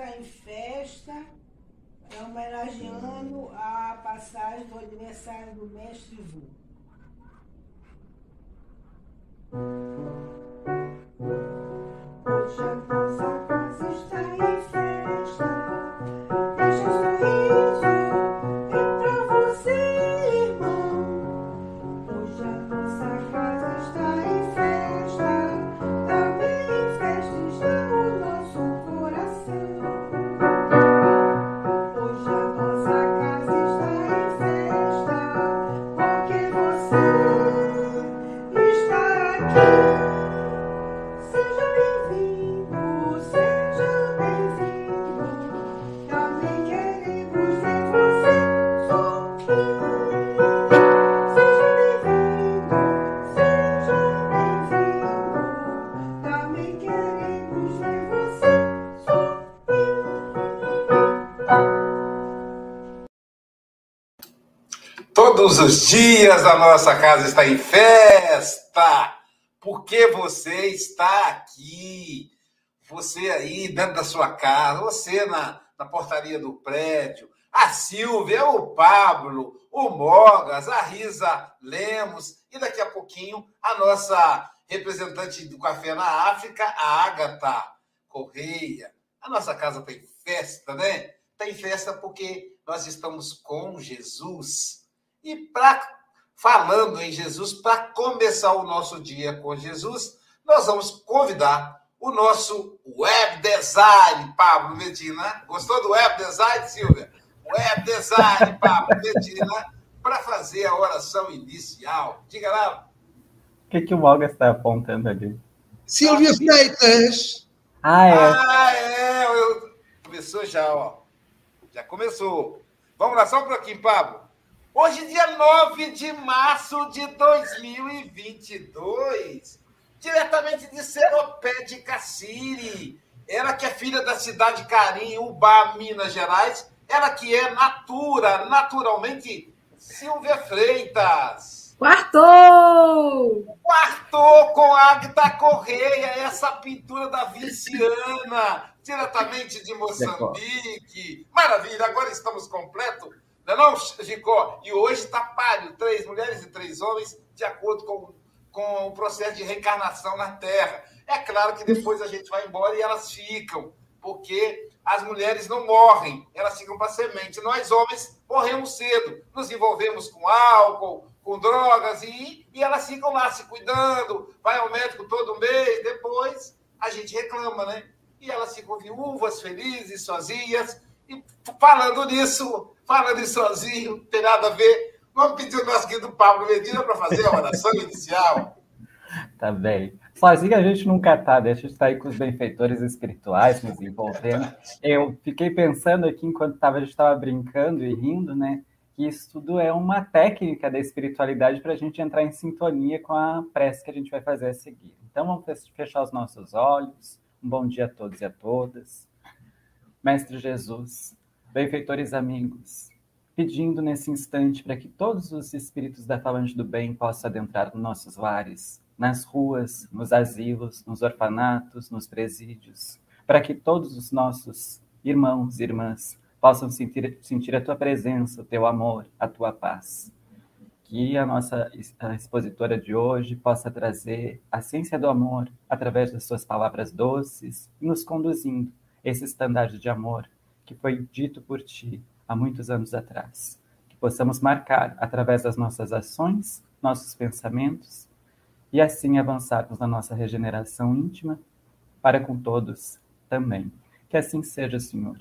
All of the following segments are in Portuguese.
está em festa, homenageando a passagem do aniversário do mestre Vu. Os dias a nossa casa está em festa, porque você está aqui. Você aí dentro da sua casa, você na, na portaria do prédio, a Silvia, o Pablo, o Mogas, a Risa Lemos e daqui a pouquinho a nossa representante do Café na África, a Agatha Correia. A nossa casa tem festa, né? Tem festa porque nós estamos com Jesus. E para falando em Jesus, para começar o nosso dia com Jesus, nós vamos convidar o nosso web design, Pablo Medina. Gostou do web design, Silvia? Web design, Pablo Medina, para fazer a oração inicial. Diga lá. O que, que o Mogas está apontando ali? Silvia Freitas. Ah, é. Ah, é. Eu... Começou já, ó. Já começou. Vamos lá, só um pouquinho, Pablo. Hoje, dia 9 de março de 2022, diretamente de Seropé de Cassiri. Ela que é filha da cidade Carim, Ubá, Minas Gerais. Ela que é natura, naturalmente, Silvia Freitas. Quartou! Quartou com Agda Correia, essa pintura da Vinciana, diretamente de Moçambique. Maravilha, agora estamos completos. Não é não? E hoje está páreo, três mulheres e três homens, de acordo com, com o processo de reencarnação na Terra. É claro que depois a gente vai embora e elas ficam, porque as mulheres não morrem, elas ficam para semente. Nós, homens, morremos cedo, nos envolvemos com álcool, com drogas, e, e elas ficam lá se cuidando, vai ao médico todo mês, depois a gente reclama, né? E elas ficam viúvas, felizes, sozinhas. E falando nisso, falando nisso sozinho, não tem nada a ver. Vamos pedir o nosso querido Pablo Medina para fazer a oração inicial. Tá bem. Sozinho a gente nunca tá, deixa eu estar aí com os benfeitores espirituais nos envolvendo. Eu fiquei pensando aqui enquanto tava, a gente estava brincando e rindo, né? Que isso tudo é uma técnica da espiritualidade para a gente entrar em sintonia com a prece que a gente vai fazer a seguir. Então vamos fechar os nossos olhos. Um bom dia a todos e a todas. Mestre Jesus, benfeitores amigos, pedindo nesse instante para que todos os espíritos da Falange do Bem possam adentrar nos nossos lares, nas ruas, nos asilos, nos orfanatos, nos presídios, para que todos os nossos irmãos e irmãs possam sentir, sentir a tua presença, o teu amor, a tua paz. Que a nossa a expositora de hoje possa trazer a ciência do amor através das suas palavras doces, nos conduzindo esse estandarte de amor que foi dito por ti há muitos anos atrás. Que possamos marcar através das nossas ações, nossos pensamentos e assim avançarmos na nossa regeneração íntima para com todos também. Que assim seja, Senhor.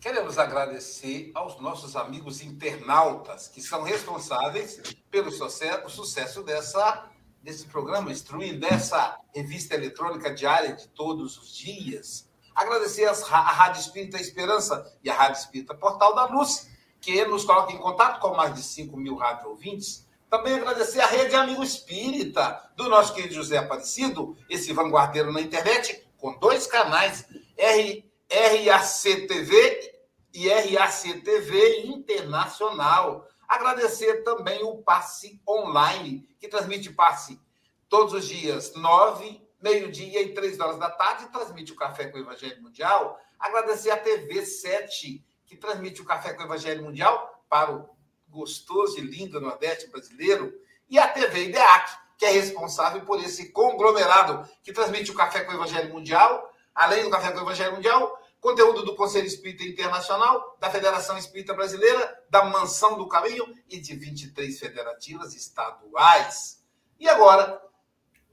Queremos agradecer aos nossos amigos internautas que são responsáveis pelo sucesso, dessa, desse programa, Instruindo, dessa revista eletrônica diária de todos os dias. Agradecer a Rádio Espírita Esperança e a Rádio Espírita Portal da Luz, que nos coloca em contato com mais de 5 mil rádio ouvintes. Também agradecer a Rede Amigo Espírita, do nosso querido José Aparecido, esse vanguardeiro na internet, com dois canais, R, RACTV e RACTV Internacional. Agradecer também o Passe Online, que transmite passe todos os dias, 9 meio-dia e três horas da tarde, transmite o Café com o Evangelho Mundial. Agradecer a TV 7, que transmite o Café com o Evangelho Mundial para o gostoso e lindo Nordeste brasileiro, e a TV IDEAC, que é responsável por esse conglomerado que transmite o Café com o Evangelho Mundial, além do Café com o Evangelho Mundial, conteúdo do Conselho Espírita Internacional, da Federação Espírita Brasileira, da Mansão do Caminho e de 23 federativas estaduais. E agora,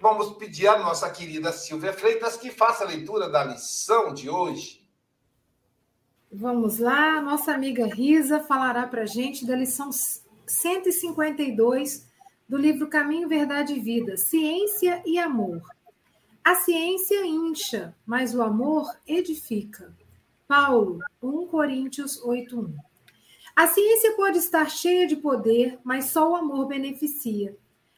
vamos pedir à nossa querida Silvia Freitas que faça a leitura da lição de hoje. Vamos lá, nossa amiga Risa falará para gente da lição 152 do livro Caminho, Verdade e Vida, Ciência e Amor. A ciência incha, mas o amor edifica. Paulo, 1 Coríntios 8:1. A ciência pode estar cheia de poder, mas só o amor beneficia.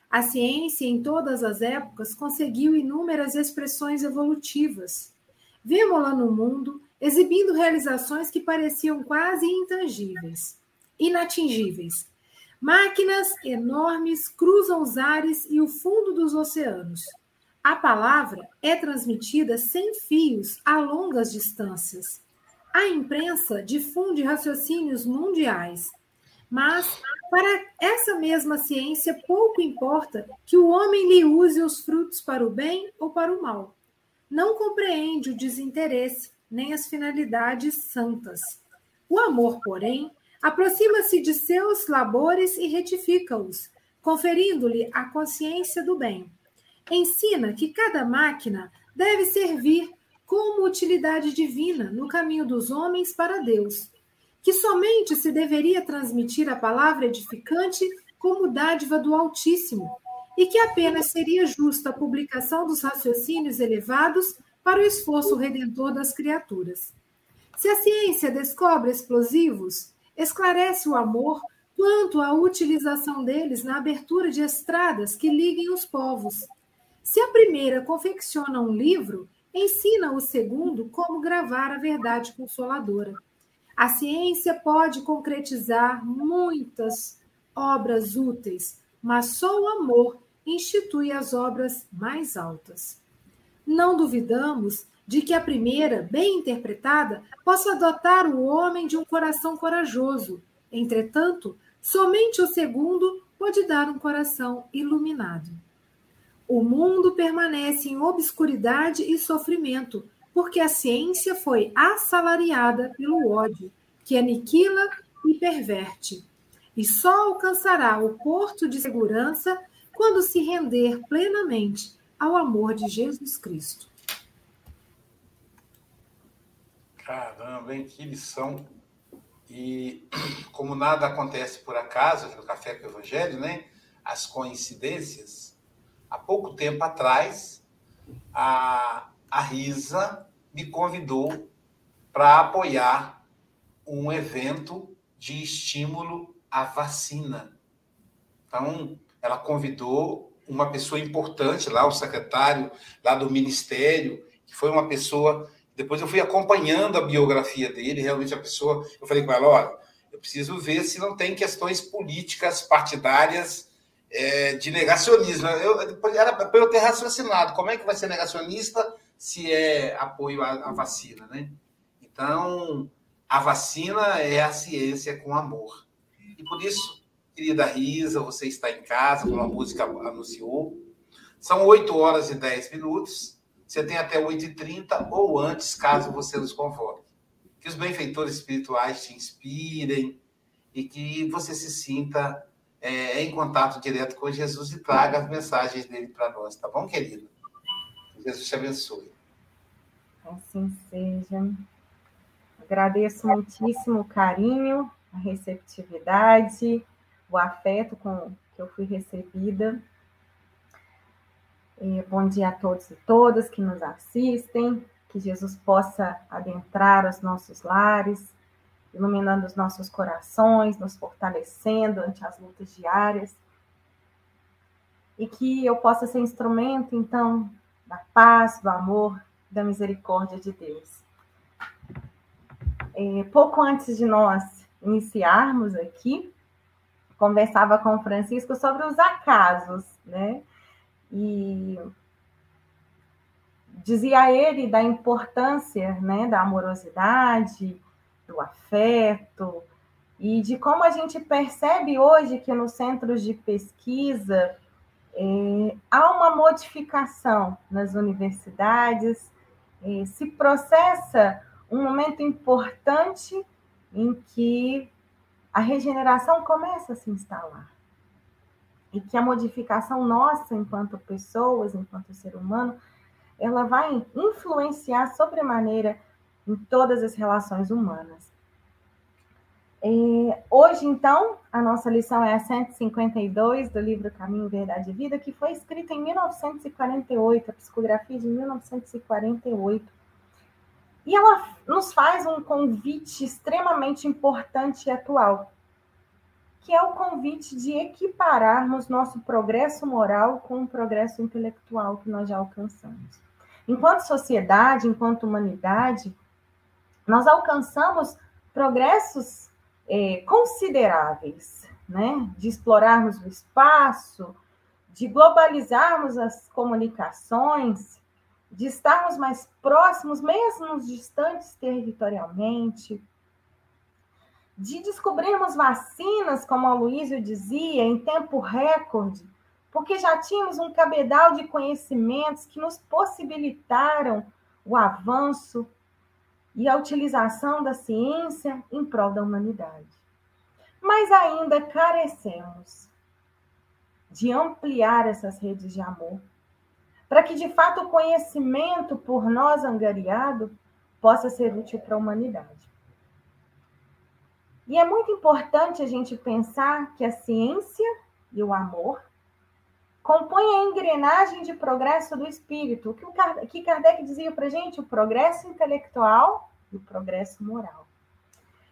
A ciência, em todas as épocas, conseguiu inúmeras expressões evolutivas. Vemos-la no mundo, exibindo realizações que pareciam quase intangíveis, inatingíveis. Máquinas enormes cruzam os ares e o fundo dos oceanos. A palavra é transmitida sem fios a longas distâncias. A imprensa difunde raciocínios mundiais, mas para essa mesma ciência pouco importa que o homem lhe use os frutos para o bem ou para o mal. Não compreende o desinteresse nem as finalidades santas. O amor, porém, aproxima-se de seus labores e retifica-os, conferindo-lhe a consciência do bem ensina que cada máquina deve servir como utilidade divina no caminho dos homens para Deus, que somente se deveria transmitir a palavra edificante como dádiva do Altíssimo, e que apenas seria justa a publicação dos raciocínios elevados para o esforço redentor das criaturas. Se a ciência descobre explosivos, esclarece o amor quanto à utilização deles na abertura de estradas que liguem os povos se a primeira confecciona um livro, ensina o segundo como gravar a verdade consoladora. A ciência pode concretizar muitas obras úteis, mas só o amor institui as obras mais altas. Não duvidamos de que a primeira, bem interpretada, possa dotar o homem de um coração corajoso. Entretanto, somente o segundo pode dar um coração iluminado. O mundo permanece em obscuridade e sofrimento, porque a ciência foi assalariada pelo ódio, que aniquila e perverte. E só alcançará o porto de segurança quando se render plenamente ao amor de Jesus Cristo. Caramba, hein? Que lição. E como nada acontece por acaso no Café com o Evangelho, né? As coincidências há pouco tempo atrás, a, a Risa me convidou para apoiar um evento de estímulo à vacina. Então, ela convidou uma pessoa importante lá, o secretário lá do ministério, que foi uma pessoa. Depois eu fui acompanhando a biografia dele, realmente a pessoa. Eu falei com ela: olha, eu preciso ver se não tem questões políticas partidárias é, de negacionismo. Eu, era para eu ter raciocinado como é que vai ser negacionista se é apoio à, à, vacina, né? Então, a vacina é a ciência com amor. E por isso, querida Risa, você está em casa, como a música anunciou. São 8 horas e 10 minutos. Você tem até 8h30 ou antes, caso você nos convoque. Que os benfeitores espirituais te inspirem e que você se sinta é, em contato direto com Jesus e traga as mensagens dele para nós, tá bom, querido? Jesus te abençoe. Assim seja. Agradeço muitíssimo o carinho, a receptividade, o afeto com que eu fui recebida. E bom dia a todos e todas que nos assistem, que Jesus possa adentrar os nossos lares, iluminando os nossos corações, nos fortalecendo ante as lutas diárias. E que eu possa ser instrumento, então, da paz, do amor, da misericórdia de Deus. É, pouco antes de nós iniciarmos aqui, conversava com o Francisco sobre os acasos, né? E dizia ele da importância né, da amorosidade, do afeto, e de como a gente percebe hoje que nos centros de pesquisa é, há uma modificação nas universidades, é, se processa um momento importante em que a regeneração começa a se instalar. E que a modificação nossa, enquanto pessoas, enquanto ser humano, ela vai influenciar sobremaneira em todas as relações humanas. É, hoje, então, a nossa lição é a 152 do livro Caminho, Verdade e Vida, que foi escrita em 1948, a psicografia de 1948. E ela nos faz um convite extremamente importante e atual, que é o convite de equipararmos nosso progresso moral com o progresso intelectual que nós já alcançamos. Enquanto sociedade, enquanto humanidade, nós alcançamos progressos é, consideráveis, né? De explorarmos o espaço, de globalizarmos as comunicações, de estarmos mais próximos, mesmo distantes territorialmente, de descobrirmos vacinas, como a Luísio dizia, em tempo recorde, porque já tínhamos um cabedal de conhecimentos que nos possibilitaram o avanço e a utilização da ciência em prol da humanidade. Mas ainda carecemos de ampliar essas redes de amor, para que de fato o conhecimento por nós angariado possa ser útil para a humanidade. E é muito importante a gente pensar que a ciência e o amor compõem a engrenagem de progresso do espírito. O que, o Kardec, que Kardec dizia para gente? O progresso intelectual e o progresso moral.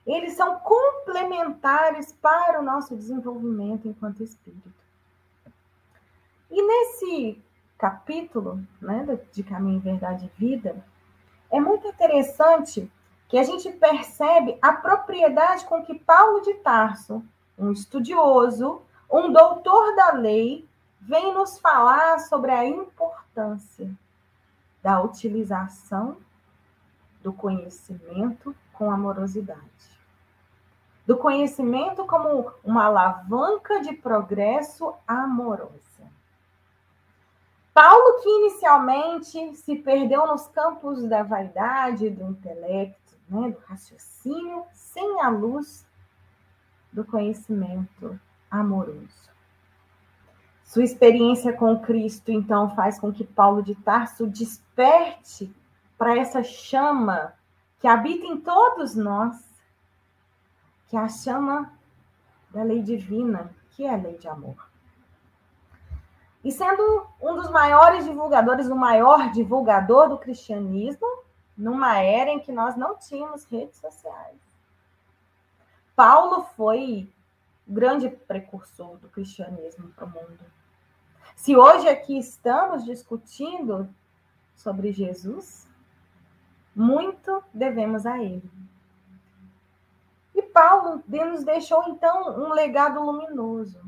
Eles são complementares para o nosso desenvolvimento enquanto espírito. E nesse capítulo né, de Caminho, Verdade e Vida, é muito interessante que a gente percebe a propriedade com que Paulo de Tarso, um estudioso, um doutor da lei, vem nos falar sobre a importância da utilização do conhecimento com amorosidade. Do conhecimento como uma alavanca de progresso amorosa. Paulo, que inicialmente se perdeu nos campos da vaidade, do intelecto, né, do raciocínio, sem a luz do conhecimento amoroso. Sua experiência com Cristo, então, faz com que Paulo de Tarso desperte para essa chama que habita em todos nós, que é a chama da lei divina, que é a lei de amor. E sendo um dos maiores divulgadores, o maior divulgador do cristianismo, numa era em que nós não tínhamos redes sociais. Paulo foi o grande precursor do cristianismo para o mundo. Se hoje aqui estamos discutindo sobre Jesus, muito devemos a ele. E Paulo nos deixou então um legado luminoso.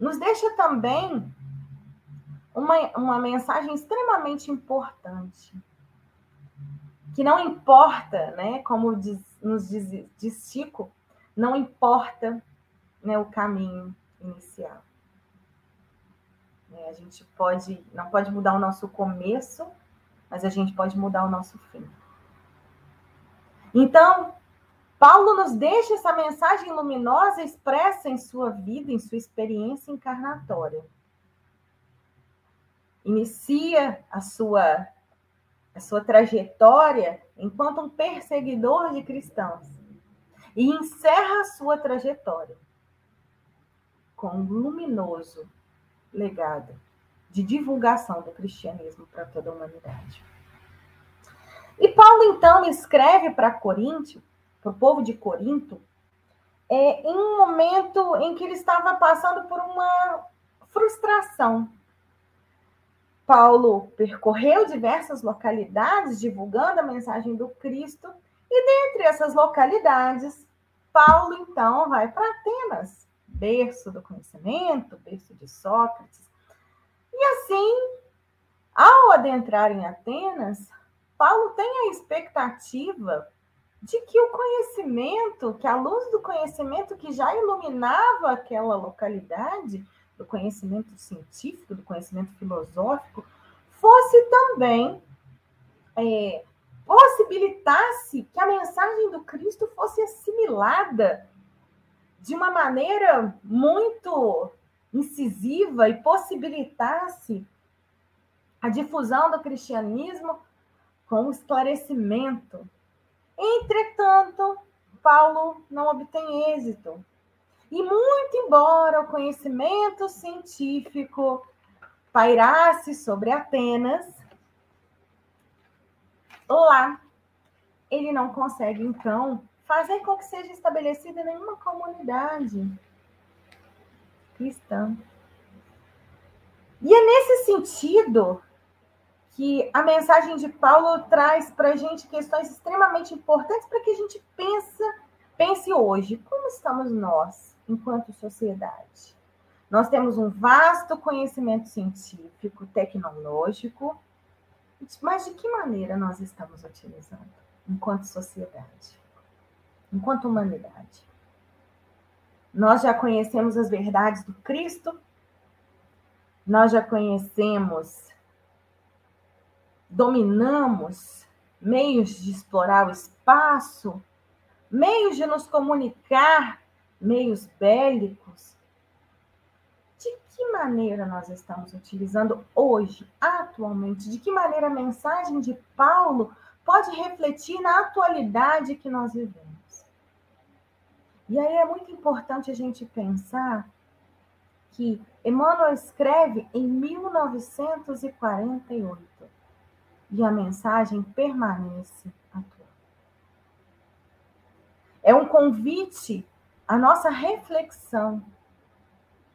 Nos deixa também uma, uma mensagem extremamente importante. Que não importa, né, como diz, nos diz, diz Chico, não importa né, o caminho inicial. A gente pode, não pode mudar o nosso começo, mas a gente pode mudar o nosso fim. Então, Paulo nos deixa essa mensagem luminosa expressa em sua vida, em sua experiência encarnatória. Inicia a sua a sua trajetória enquanto um perseguidor de cristãos e encerra a sua trajetória com um luminoso legado de divulgação do cristianismo para toda a humanidade. E Paulo, então, escreve para Coríntio, para o povo de Corinto, é, em um momento em que ele estava passando por uma frustração. Paulo percorreu diversas localidades divulgando a mensagem do Cristo, e dentre essas localidades, Paulo então vai para Atenas berço do conhecimento, berço de Sócrates. E assim, Ao adentrar em Atenas, Paulo tem a expectativa de que o conhecimento, que a luz do conhecimento que já iluminava aquela localidade, do conhecimento científico, do conhecimento filosófico, fosse também é, possibilitasse que a mensagem do Cristo fosse assimilada de uma maneira muito incisiva e possibilitasse a difusão do cristianismo com esclarecimento. Entretanto, Paulo não obtém êxito. E muito embora o conhecimento científico pairasse sobre Atenas, lá ele não consegue, então, fazer com que seja estabelecida nenhuma comunidade cristã. E é nesse sentido que a mensagem de Paulo traz para a gente questões extremamente importantes para que a gente pense, pense hoje. Como estamos nós, enquanto sociedade? Nós temos um vasto conhecimento científico, tecnológico, mas de que maneira nós estamos utilizando enquanto sociedade, enquanto humanidade? Nós já conhecemos as verdades do Cristo, nós já conhecemos, dominamos meios de explorar o espaço, meios de nos comunicar, meios bélicos. De que maneira nós estamos utilizando hoje, atualmente? De que maneira a mensagem de Paulo pode refletir na atualidade que nós vivemos? E aí é muito importante a gente pensar que Emmanuel escreve em 1948 e a mensagem permanece atual. É um convite à nossa reflexão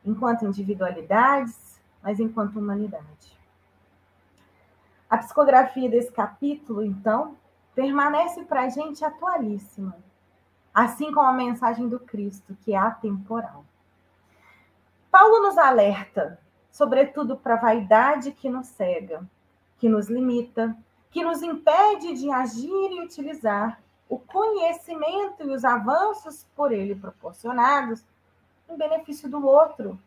enquanto individualidades, mas enquanto humanidade. A psicografia desse capítulo, então, permanece para a gente atualíssima assim como a mensagem do Cristo, que é atemporal. Paulo nos alerta, sobretudo para a vaidade que nos cega, que nos limita, que nos impede de agir e utilizar o conhecimento e os avanços por ele proporcionados em benefício do outro,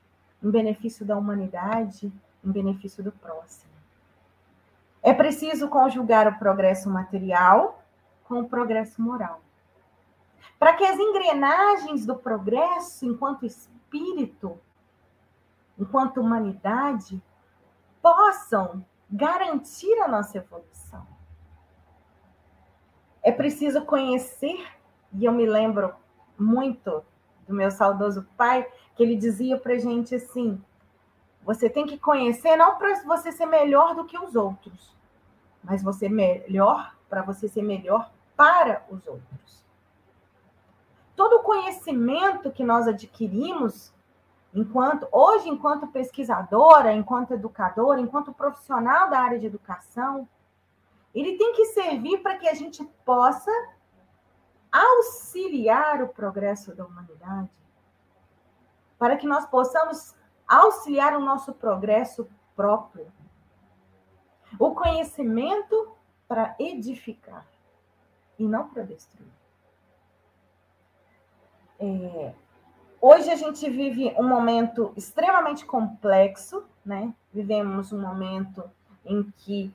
em benefício da humanidade, em benefício do próximo. É preciso conjugar o progresso material com o progresso moral para que as engrenagens do progresso, enquanto espírito, enquanto humanidade, possam garantir a nossa evolução. É preciso conhecer, e eu me lembro muito do meu saudoso pai, que ele dizia para gente assim: você tem que conhecer não para você ser melhor do que os outros, mas você melhor para você ser melhor para os outros todo o conhecimento que nós adquirimos enquanto hoje enquanto pesquisadora, enquanto educadora, enquanto profissional da área de educação, ele tem que servir para que a gente possa auxiliar o progresso da humanidade, para que nós possamos auxiliar o nosso progresso próprio. O conhecimento para edificar e não para destruir. É, hoje a gente vive um momento extremamente complexo, né? Vivemos um momento em que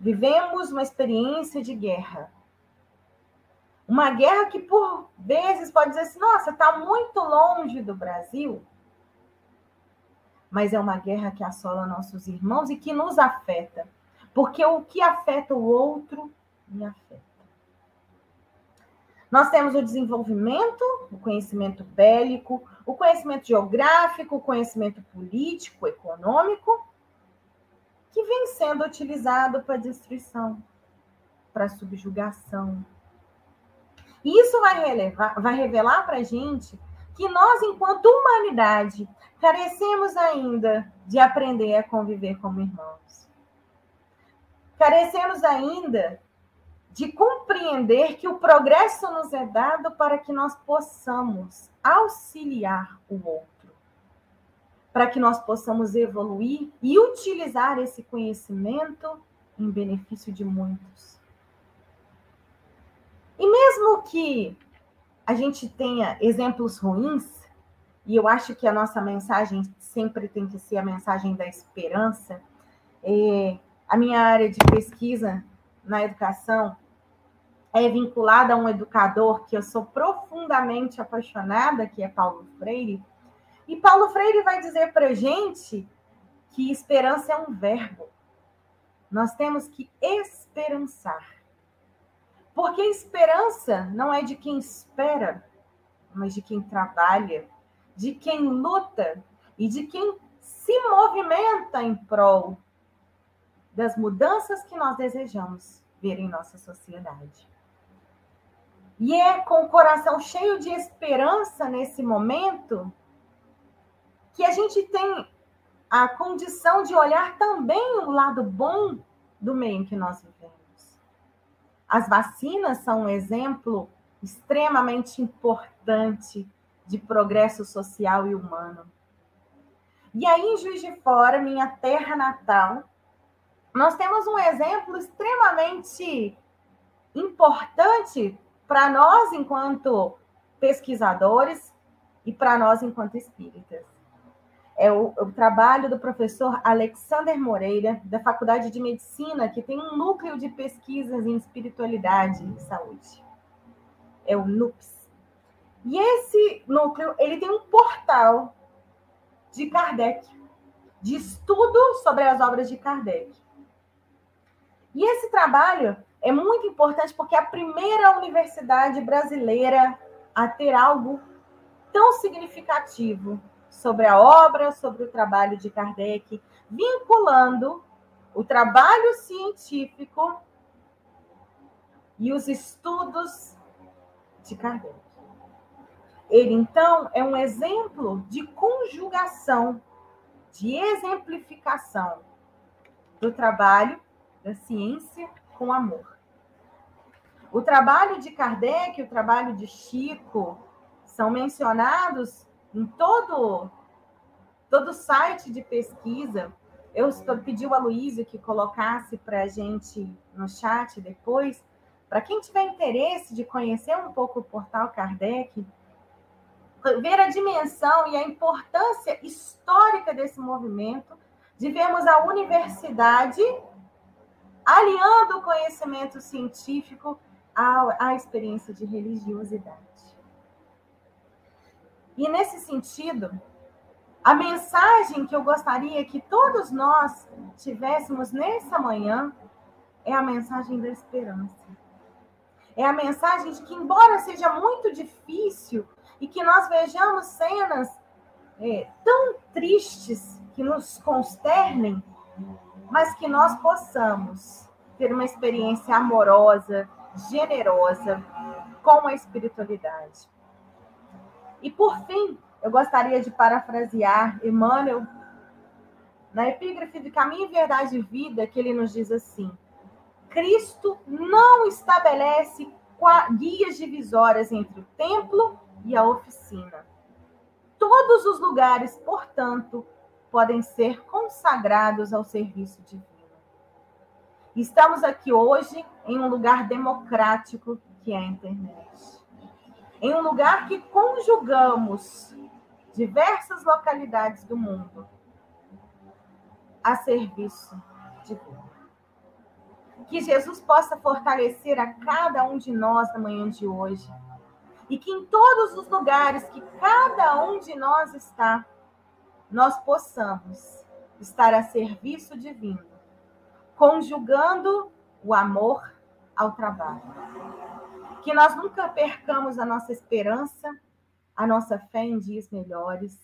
vivemos uma experiência de guerra. Uma guerra que, por vezes, pode dizer assim: nossa, está muito longe do Brasil. Mas é uma guerra que assola nossos irmãos e que nos afeta. Porque o que afeta o outro me afeta. Nós temos o desenvolvimento, o conhecimento bélico, o conhecimento geográfico, o conhecimento político, econômico, que vem sendo utilizado para destruição, para subjugação. E isso vai, relevar, vai revelar para a gente que nós, enquanto humanidade, carecemos ainda de aprender a conviver como irmãos. Carecemos ainda de compreender que o progresso nos é dado para que nós possamos auxiliar o outro, para que nós possamos evoluir e utilizar esse conhecimento em benefício de muitos. E mesmo que a gente tenha exemplos ruins, e eu acho que a nossa mensagem sempre tem que ser a mensagem da esperança, é, a minha área de pesquisa na educação é vinculada a um educador que eu sou profundamente apaixonada, que é Paulo Freire. E Paulo Freire vai dizer para a gente que esperança é um verbo. Nós temos que esperançar. Porque esperança não é de quem espera, mas de quem trabalha, de quem luta e de quem se movimenta em prol das mudanças que nós desejamos ver em nossa sociedade. E é com o coração cheio de esperança nesse momento que a gente tem a condição de olhar também o lado bom do meio em que nós vivemos. As vacinas são um exemplo extremamente importante de progresso social e humano. E aí, em Juiz de Fora, minha terra natal, nós temos um exemplo extremamente importante para nós, enquanto pesquisadores, e para nós, enquanto espíritas. É o, o, trabalho do professor Alexander Moreira, da Faculdade de Medicina, que tem um núcleo de pesquisas em espiritualidade e saúde. É o NUPS. E esse núcleo, ele tem um portal de Kardec, de estudo sobre as obras de Kardec. E esse trabalho é muito importante porque é a primeira universidade brasileira a ter algo tão significativo sobre a obra, sobre o trabalho de Kardec, vinculando o trabalho científico e os estudos de Kardec. Ele, então, é um exemplo de conjugação, de exemplificação do trabalho da ciência com amor. O trabalho de Kardec, o trabalho de Chico, são mencionados em todo todo site de pesquisa. Eu pedi ao Aloysio que colocasse para a gente no chat depois, para quem tiver interesse de conhecer um pouco o portal Kardec, ver a dimensão e a importância histórica desse movimento, de vermos a universidade aliando o conhecimento científico à, à experiência de religiosidade. E nesse sentido, a mensagem que eu gostaria que todos nós tivéssemos nessa manhã é a mensagem da esperança. É a mensagem de que, embora seja muito difícil e que nós vejamos cenas é, tão tristes que nos consternem, mas que nós possamos ter uma experiência amorosa, generosa com a espiritualidade. E por fim, eu gostaria de parafrasear Emmanuel na epígrafe de Caminho, Verdade e Vida, que ele nos diz assim: Cristo não estabelece guias divisórias entre o templo e a oficina. Todos os lugares, portanto, podem ser consagrados ao serviço divino. Estamos aqui hoje em um lugar democrático que é a internet. Em um lugar que conjugamos diversas localidades do mundo a serviço divino. Que Jesus possa fortalecer a cada um de nós na manhã de hoje. E que em todos os lugares que cada um de nós está, nós possamos estar a serviço divino, conjugando o amor ao trabalho. Que nós nunca percamos a nossa esperança, a nossa fé em dias melhores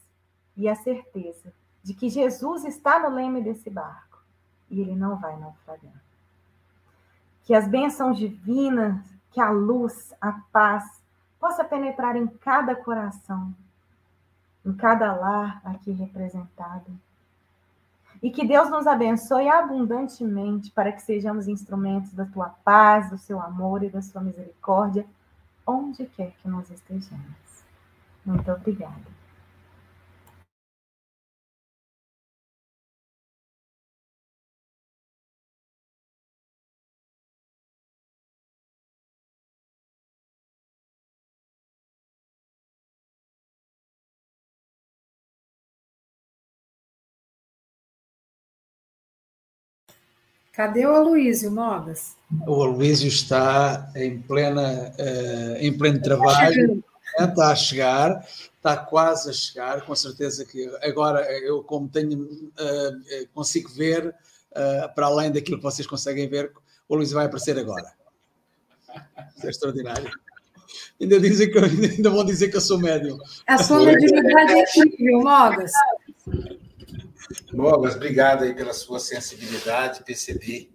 e a certeza de que Jesus está no leme desse barco e ele não vai naufragar. Que as bênçãos divinas, que a luz, a paz possa penetrar em cada coração em cada lar aqui representado. E que Deus nos abençoe abundantemente para que sejamos instrumentos da tua paz, do seu amor e da sua misericórdia, onde quer que nós estejamos. Muito obrigada. Cadê o Aloysio Mogas? O Aloysio está em, plena, uh, em pleno trabalho, está a chegar, está quase a chegar, com certeza que agora eu, como tenho, uh, consigo ver, uh, para além daquilo que vocês conseguem ver, o Aloysio vai aparecer agora. Isso é extraordinário. Ainda, dizem que, ainda vão dizer que eu sou médium. A sua mediunidade é incrível, Mogas. Mogas, obrigado aí pela sua sensibilidade, perceber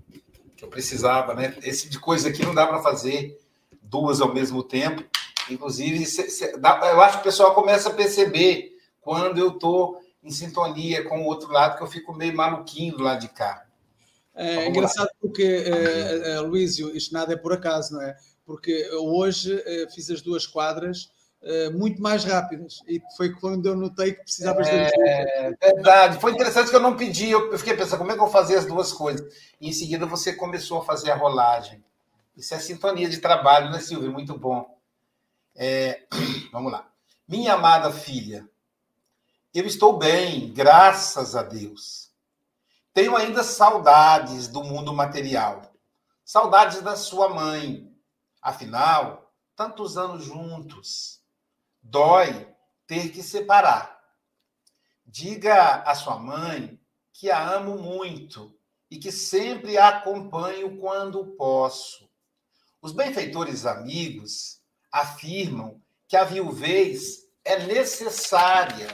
que eu precisava, né? Esse tipo de coisa aqui não dá para fazer duas ao mesmo tempo. Inclusive, cê, cê, eu acho que o pessoal começa a perceber quando eu estou em sintonia com o outro lado, que eu fico meio maluquinho do lado de cá. É engraçado porque, é, é, Luísio, isto nada é por acaso, não é? Porque hoje é, fiz as duas quadras é, muito mais rápidas e foi quando eu notei que precisavas é, de É verdade. Foi interessante que eu não pedi, eu fiquei pensando como é que eu fazia as duas coisas. E em seguida você começou a fazer a rolagem. Isso é sintonia de trabalho, né, Silvio? Muito bom. É, vamos lá. Minha amada filha, eu estou bem, graças a Deus. Tenho ainda saudades do mundo material, saudades da sua mãe. Afinal, tantos anos juntos. Dói ter que separar. Diga à sua mãe que a amo muito e que sempre a acompanho quando posso. Os benfeitores amigos afirmam que a viuvez é necessária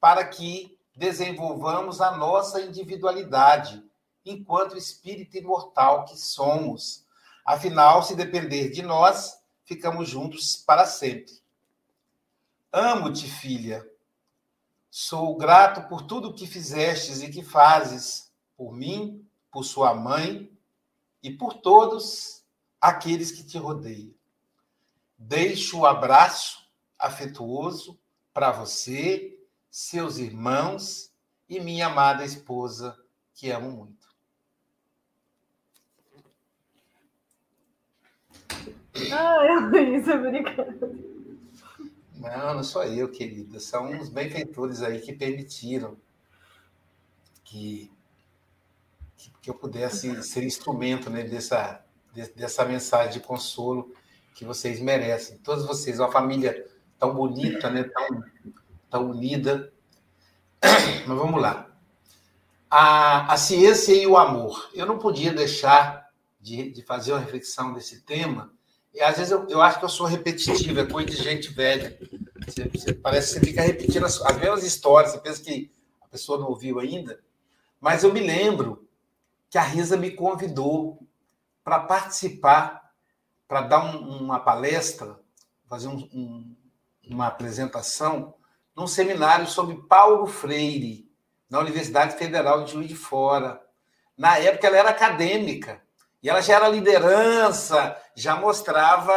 para que desenvolvamos a nossa individualidade enquanto espírito imortal que somos. Afinal, se depender de nós, ficamos juntos para sempre. Amo-te, filha. Sou grato por tudo que fizestes e que fazes por mim, por sua mãe e por todos aqueles que te rodeiam. Deixo o abraço afetuoso para você seus irmãos e minha amada esposa, que amo muito. Ai, Luísa, obrigada. Não, não sou eu, querida. São uns benfeitores aí que permitiram que, que, que eu pudesse ser instrumento né, dessa, dessa mensagem de consolo que vocês merecem. Todos vocês, uma família tão bonita, né, tão está unida. Mas vamos lá. A, a ciência e o amor. Eu não podia deixar de, de fazer uma reflexão desse tema. E às vezes eu, eu acho que eu sou repetitivo, é coisa de gente velha. Você, você, parece que você fica repetindo as, as mesmas histórias, você pensa que a pessoa não ouviu ainda. Mas eu me lembro que a Risa me convidou para participar, para dar um, uma palestra, fazer um, um, uma apresentação num seminário sobre Paulo Freire, na Universidade Federal de Juiz de Fora. Na época, ela era acadêmica e ela já era liderança, já mostrava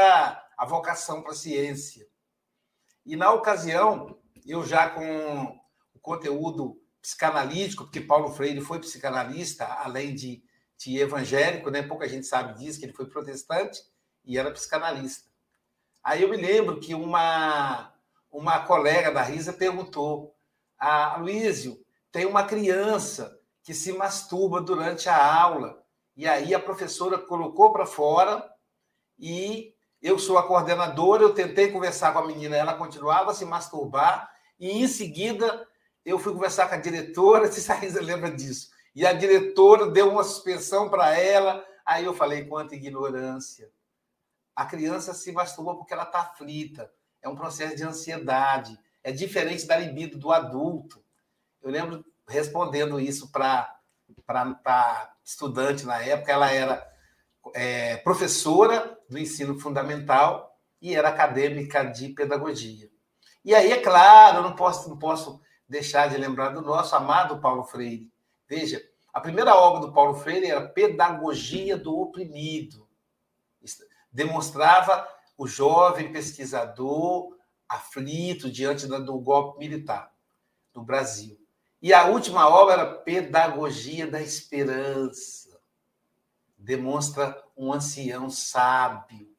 a vocação para a ciência. E na ocasião, eu já com o conteúdo psicanalítico, porque Paulo Freire foi psicanalista, além de, de evangélico, né? pouca gente sabe disso, que ele foi protestante e era psicanalista. Aí eu me lembro que uma uma colega da Risa perguntou: a Luísio, tem uma criança que se masturba durante a aula. E aí a professora colocou para fora e eu sou a coordenadora, eu tentei conversar com a menina, ela continuava a se masturbar e em seguida eu fui conversar com a diretora, se a Risa lembra disso. E a diretora deu uma suspensão para ela, aí eu falei, quanta ignorância. A criança se masturba porque ela está aflita é um processo de ansiedade, é diferente da libido do adulto. Eu lembro respondendo isso para estudante na época, ela era é, professora do ensino fundamental e era acadêmica de pedagogia. E aí, é claro, eu não posso, não posso deixar de lembrar do nosso amado Paulo Freire. Veja, a primeira obra do Paulo Freire era Pedagogia do Oprimido. Demonstrava o jovem pesquisador aflito diante do golpe militar no Brasil. E a última obra era Pedagogia da Esperança. Demonstra um ancião sábio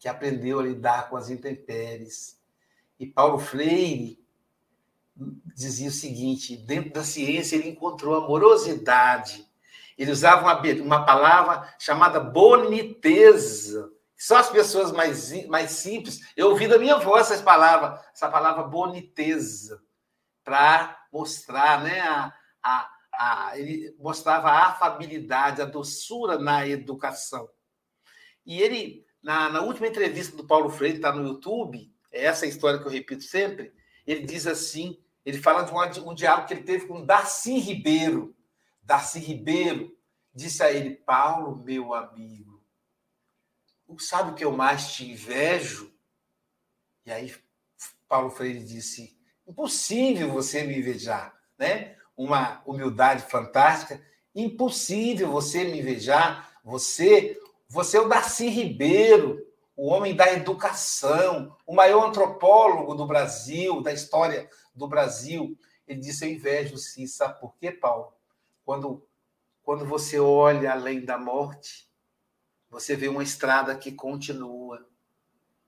que aprendeu a lidar com as intempéries. E Paulo Freire dizia o seguinte: dentro da ciência ele encontrou amorosidade Ele usava uma, uma palavra chamada boniteza. Só as pessoas mais, mais simples. Eu ouvi da minha voz essa palavra, essa palavra boniteza, para mostrar, né? A, a, a, ele mostrava a afabilidade, a doçura na educação. E ele, na, na última entrevista do Paulo Freire, está no YouTube, é essa história que eu repito sempre, ele diz assim: ele fala de um, um diálogo que ele teve com Darcy Ribeiro. Darcy Ribeiro disse a ele: Paulo, meu amigo, sabe o que eu mais te invejo? E aí Paulo Freire disse: impossível você me invejar, né? Uma humildade fantástica, impossível você me invejar. Você, você é o Darcy Ribeiro, o homem da educação, o maior antropólogo do Brasil, da história do Brasil. Ele disse: Eu invejo sim. Sabe por quê, Paulo? Quando, quando você olha além da morte, você vê uma estrada que continua.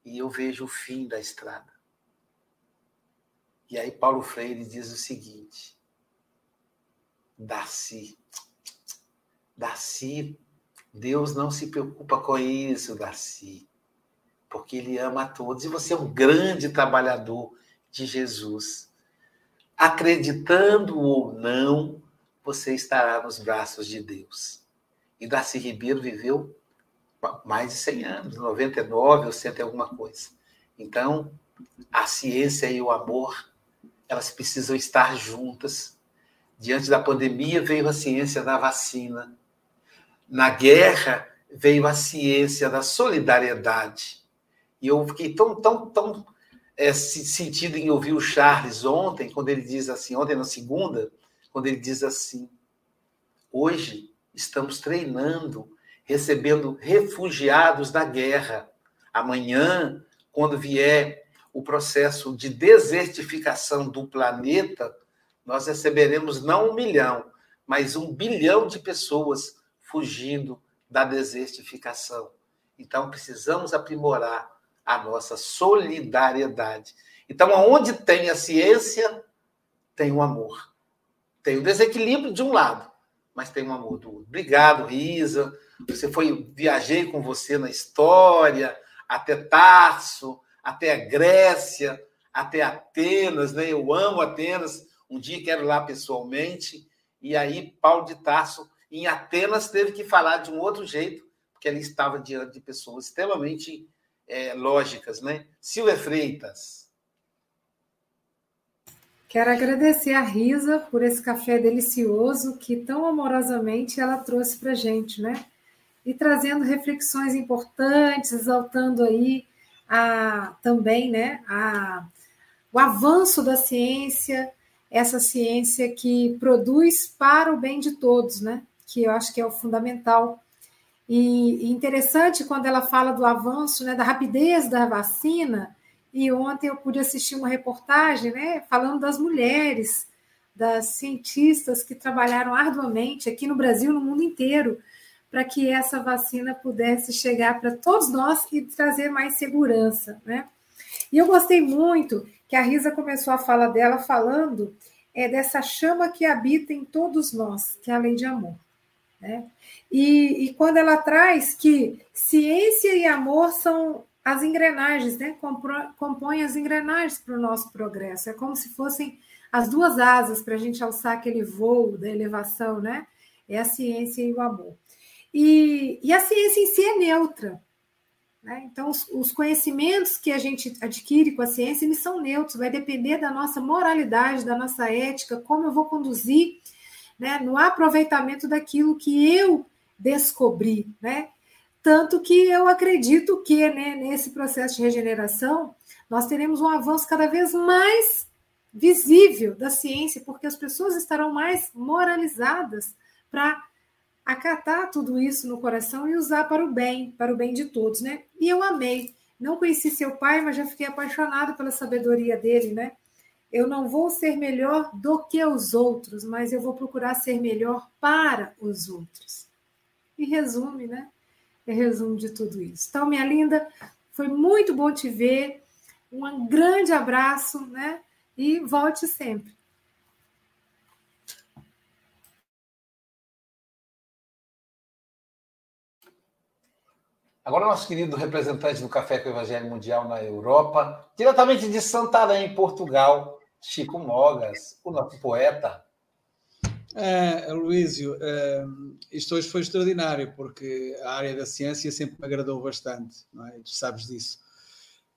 E eu vejo o fim da estrada. E aí Paulo Freire diz o seguinte: Darcy, Darcy, Deus não se preocupa com isso, Darcy, porque Ele ama a todos. E você é um grande trabalhador de Jesus. Acreditando ou não, você estará nos braços de Deus. E Darcy Ribeiro viveu mais de 100 anos, 99 ou 100 alguma coisa. Então, a ciência e o amor, elas precisam estar juntas. Diante da pandemia veio a ciência da vacina. Na guerra veio a ciência da solidariedade. E eu fiquei tão, tão, tão é, sentido em ouvir o Charles ontem, quando ele diz assim, ontem na segunda, quando ele diz assim: hoje estamos treinando, recebendo refugiados da guerra. Amanhã, quando vier o processo de desertificação do planeta, nós receberemos não um milhão, mas um bilhão de pessoas fugindo da desertificação. Então, precisamos aprimorar a nossa solidariedade. Então, onde tem a ciência, tem o amor. Tem o desequilíbrio de um lado, mas tem o amor do outro. Obrigado, Risa. Você foi, viajei com você na história, até Tarso, até a Grécia, até Atenas, né? Eu amo Atenas. Um dia quero lá pessoalmente. E aí, Paulo de Tarso, em Atenas, teve que falar de um outro jeito, porque ele estava diante de pessoas extremamente é, lógicas, né? Silvia Freitas. Quero agradecer a Risa por esse café delicioso que tão amorosamente ela trouxe para gente, né? E trazendo reflexões importantes, exaltando aí a, também, né? A, o avanço da ciência, essa ciência que produz para o bem de todos, né? Que eu acho que é o fundamental e, interessante quando ela fala do avanço, né, da rapidez da vacina. E ontem eu pude assistir uma reportagem, né, falando das mulheres, das cientistas que trabalharam arduamente aqui no Brasil, no mundo inteiro, para que essa vacina pudesse chegar para todos nós e trazer mais segurança, né? E eu gostei muito que a Risa começou a fala dela falando é, dessa chama que habita em todos nós, que é a lei de amor. Né? E, e, quando ela traz que ciência e amor são as engrenagens, né? compõem as engrenagens para o nosso progresso. É como se fossem as duas asas para a gente alçar aquele voo da elevação, né? É a ciência e o amor. E, e a ciência em si é neutra. Né? Então, os, os, conhecimentos que a gente adquire com a ciência, eles são neutros, vai depender da nossa moralidade, da nossa ética, como eu vou conduzir né, no aproveitamento daquilo que eu descobri, né? Tanto que eu acredito que né, nesse processo de regeneração nós teremos um avanço cada vez mais visível da ciência, porque as pessoas estarão mais moralizadas para acatar tudo isso no coração e usar para o bem, para o bem de todos, né? E eu amei. Não conheci seu pai, mas já fiquei apaixonada pela sabedoria dele, né? Eu não vou ser melhor do que os outros, mas eu vou procurar ser melhor para os outros. E resume, né? É resumo de tudo isso. Então, minha linda, foi muito bom te ver. Um grande abraço, né? E volte sempre. Agora, nosso querido representante do Café com o Evangelho Mundial na Europa, diretamente de Santarém, Portugal, Chico Mogas, o nosso poeta. É, Luísio, é, isto hoje foi extraordinário, porque a área da ciência sempre me agradou bastante, não é? tu sabes disso.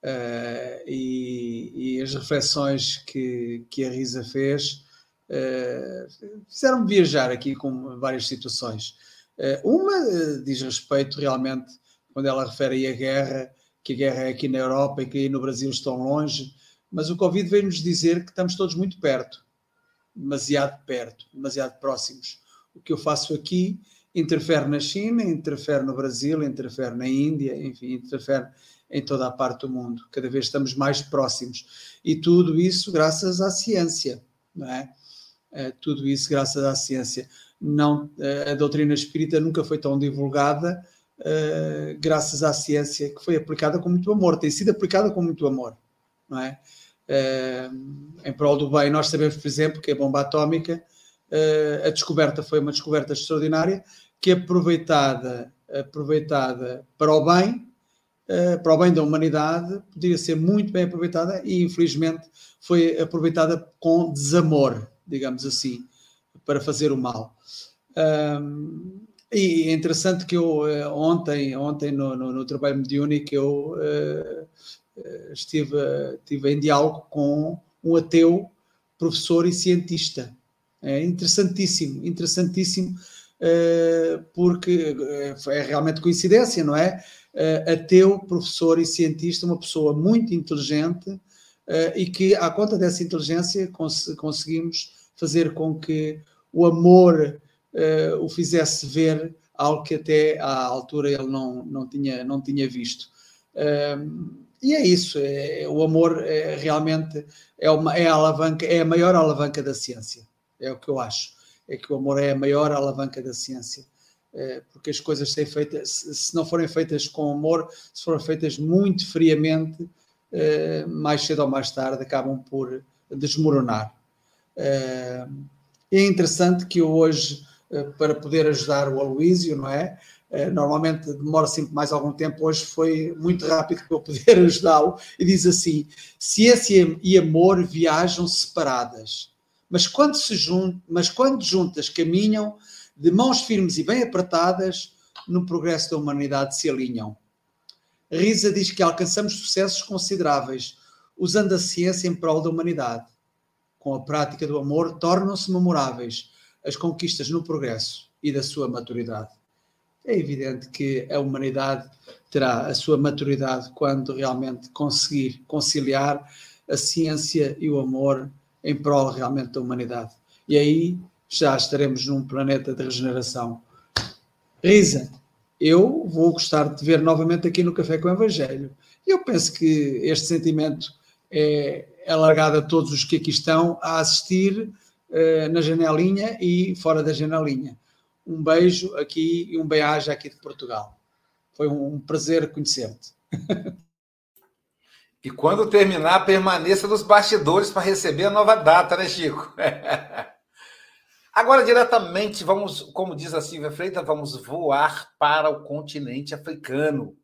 É, e, e, as reflexões que, que a Risa fez é, fizeram-me viajar aqui com várias situações. É, uma é, diz respeito realmente, quando ela refere aí a guerra, que a guerra é aqui na Europa e que aí no Brasil estão longe, mas o Covid veio-nos dizer que estamos todos muito perto demasiado perto, demasiado próximos. O que eu faço aqui interfere na China, interfere no Brasil, interfere na Índia, enfim, interfere em toda a parte do mundo. Cada vez estamos mais próximos. E tudo isso graças à ciência, não é? é tudo isso graças à ciência. Não, a doutrina espírita nunca foi tão divulgada uh, graças à ciência, que foi aplicada com muito amor, tem sido aplicada com muito amor, não é? em prol do bem. Nós sabemos, por exemplo, que a bomba atómica, eh, a descoberta foi uma descoberta extraordinária, que aproveitada, aproveitada para o bem, eh, para o bem da humanidade, poderia ser muito bem aproveitada e, infelizmente, foi aproveitada com desamor, digamos assim, para fazer o mal. Um, e é interessante que eu eh, ontem, ontem no, no, no trabalho mediúnico, eu uh, estive, estive em diálogo com um ateu, professor e cientista. É interessantíssimo, interessantíssimo, eh, porque é realmente coincidência, não é? Ateu, professor e cientista, uma pessoa muito inteligente e que, à conta dessa inteligência, conseguimos fazer com que o amor o fizesse ver algo que até à altura ele não, não, tinha, não tinha visto. E é isso, é, o amor é, realmente é, uma, é a alavanca, é a maior alavanca da ciência, é o que eu acho, é que o amor é a maior alavanca da ciência, é, porque as coisas têm feitas, se, se, não forem feitas com amor, se forem feitas muito friamente, é, mais cedo ou mais tarde acabam por desmoronar. É, é interessante que eu hoje, é, para poder ajudar o Aloísio, não é? Eh, normalmente demora sempre mais algum tempo, hoje foi muito rápido para eu poder ajudá-lo, e diz assim: ciência e amor viajam separadas, mas quando, se jun mas quando juntas caminham, de mãos firmes e bem apertadas, no progresso da humanidade se alinham. Risa diz que alcançamos sucessos consideráveis usando a ciência em prol da humanidade. Com a prática do amor, tornam-se memoráveis as conquistas no progresso e da sua maturidade é evidente que a humanidade terá a sua maturidade quando realmente conseguir conciliar a ciência e o amor em prol realmente da humanidade. E aí já estaremos num planeta de regeneração. Risa, eu vou gostar de te ver novamente aqui no Café com o Evangelho. Eu penso que este sentimento é alargado a todos os que aqui estão a assistir uh, na janelinha e fora da janelinha um beijo aqui e um beijo aqui de Portugal. Foi um prazer conhecer-te. E quando terminar, permaneça nos bastidores para receber a nova data, né, Chico? Agora, diretamente, vamos, como diz a Silvia Freitas, vamos voar para o continente africano.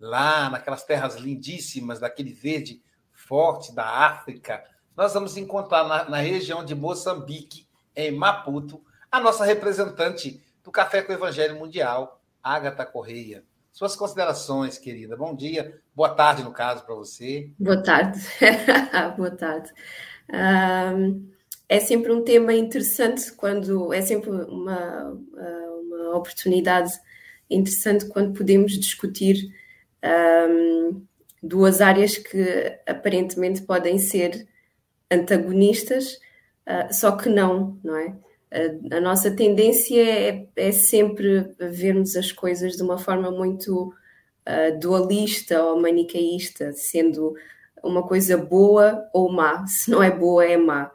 Lá, naquelas terras lindíssimas, daquele verde forte da África. Nós vamos encontrar na, na região de Moçambique, em Maputo, a nossa representante do Café com o Evangelho Mundial, Agatha Correia. Suas considerações, querida. Bom dia, boa tarde, no caso, para você. Boa tarde. boa tarde. Um, é sempre um tema interessante quando é sempre uma, uma oportunidade interessante quando podemos discutir um, duas áreas que aparentemente podem ser antagonistas, uh, só que não, não é? a, nossa tendência é, é, sempre vermos as coisas de uma forma muito uh, dualista ou manicaísta, sendo uma coisa boa ou má. Se não é boa, é má.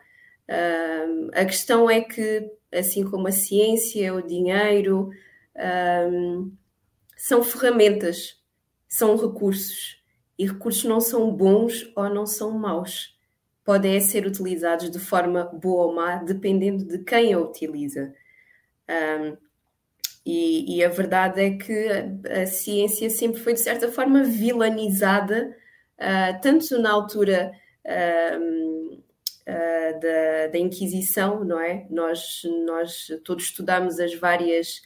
Uh, a questão é que, assim como a ciência, o dinheiro, são ferramentas, são recursos. E recursos não são bons ou não são maus podem ser utilizados de forma boa ou má, dependendo de quem a utiliza. Um, e, e, a verdade é que a, a, ciência sempre foi, de certa forma, vilanizada, uh, tanto na altura uh, uh, da, da, Inquisição, não é? Nós, nós todos estudamos as várias.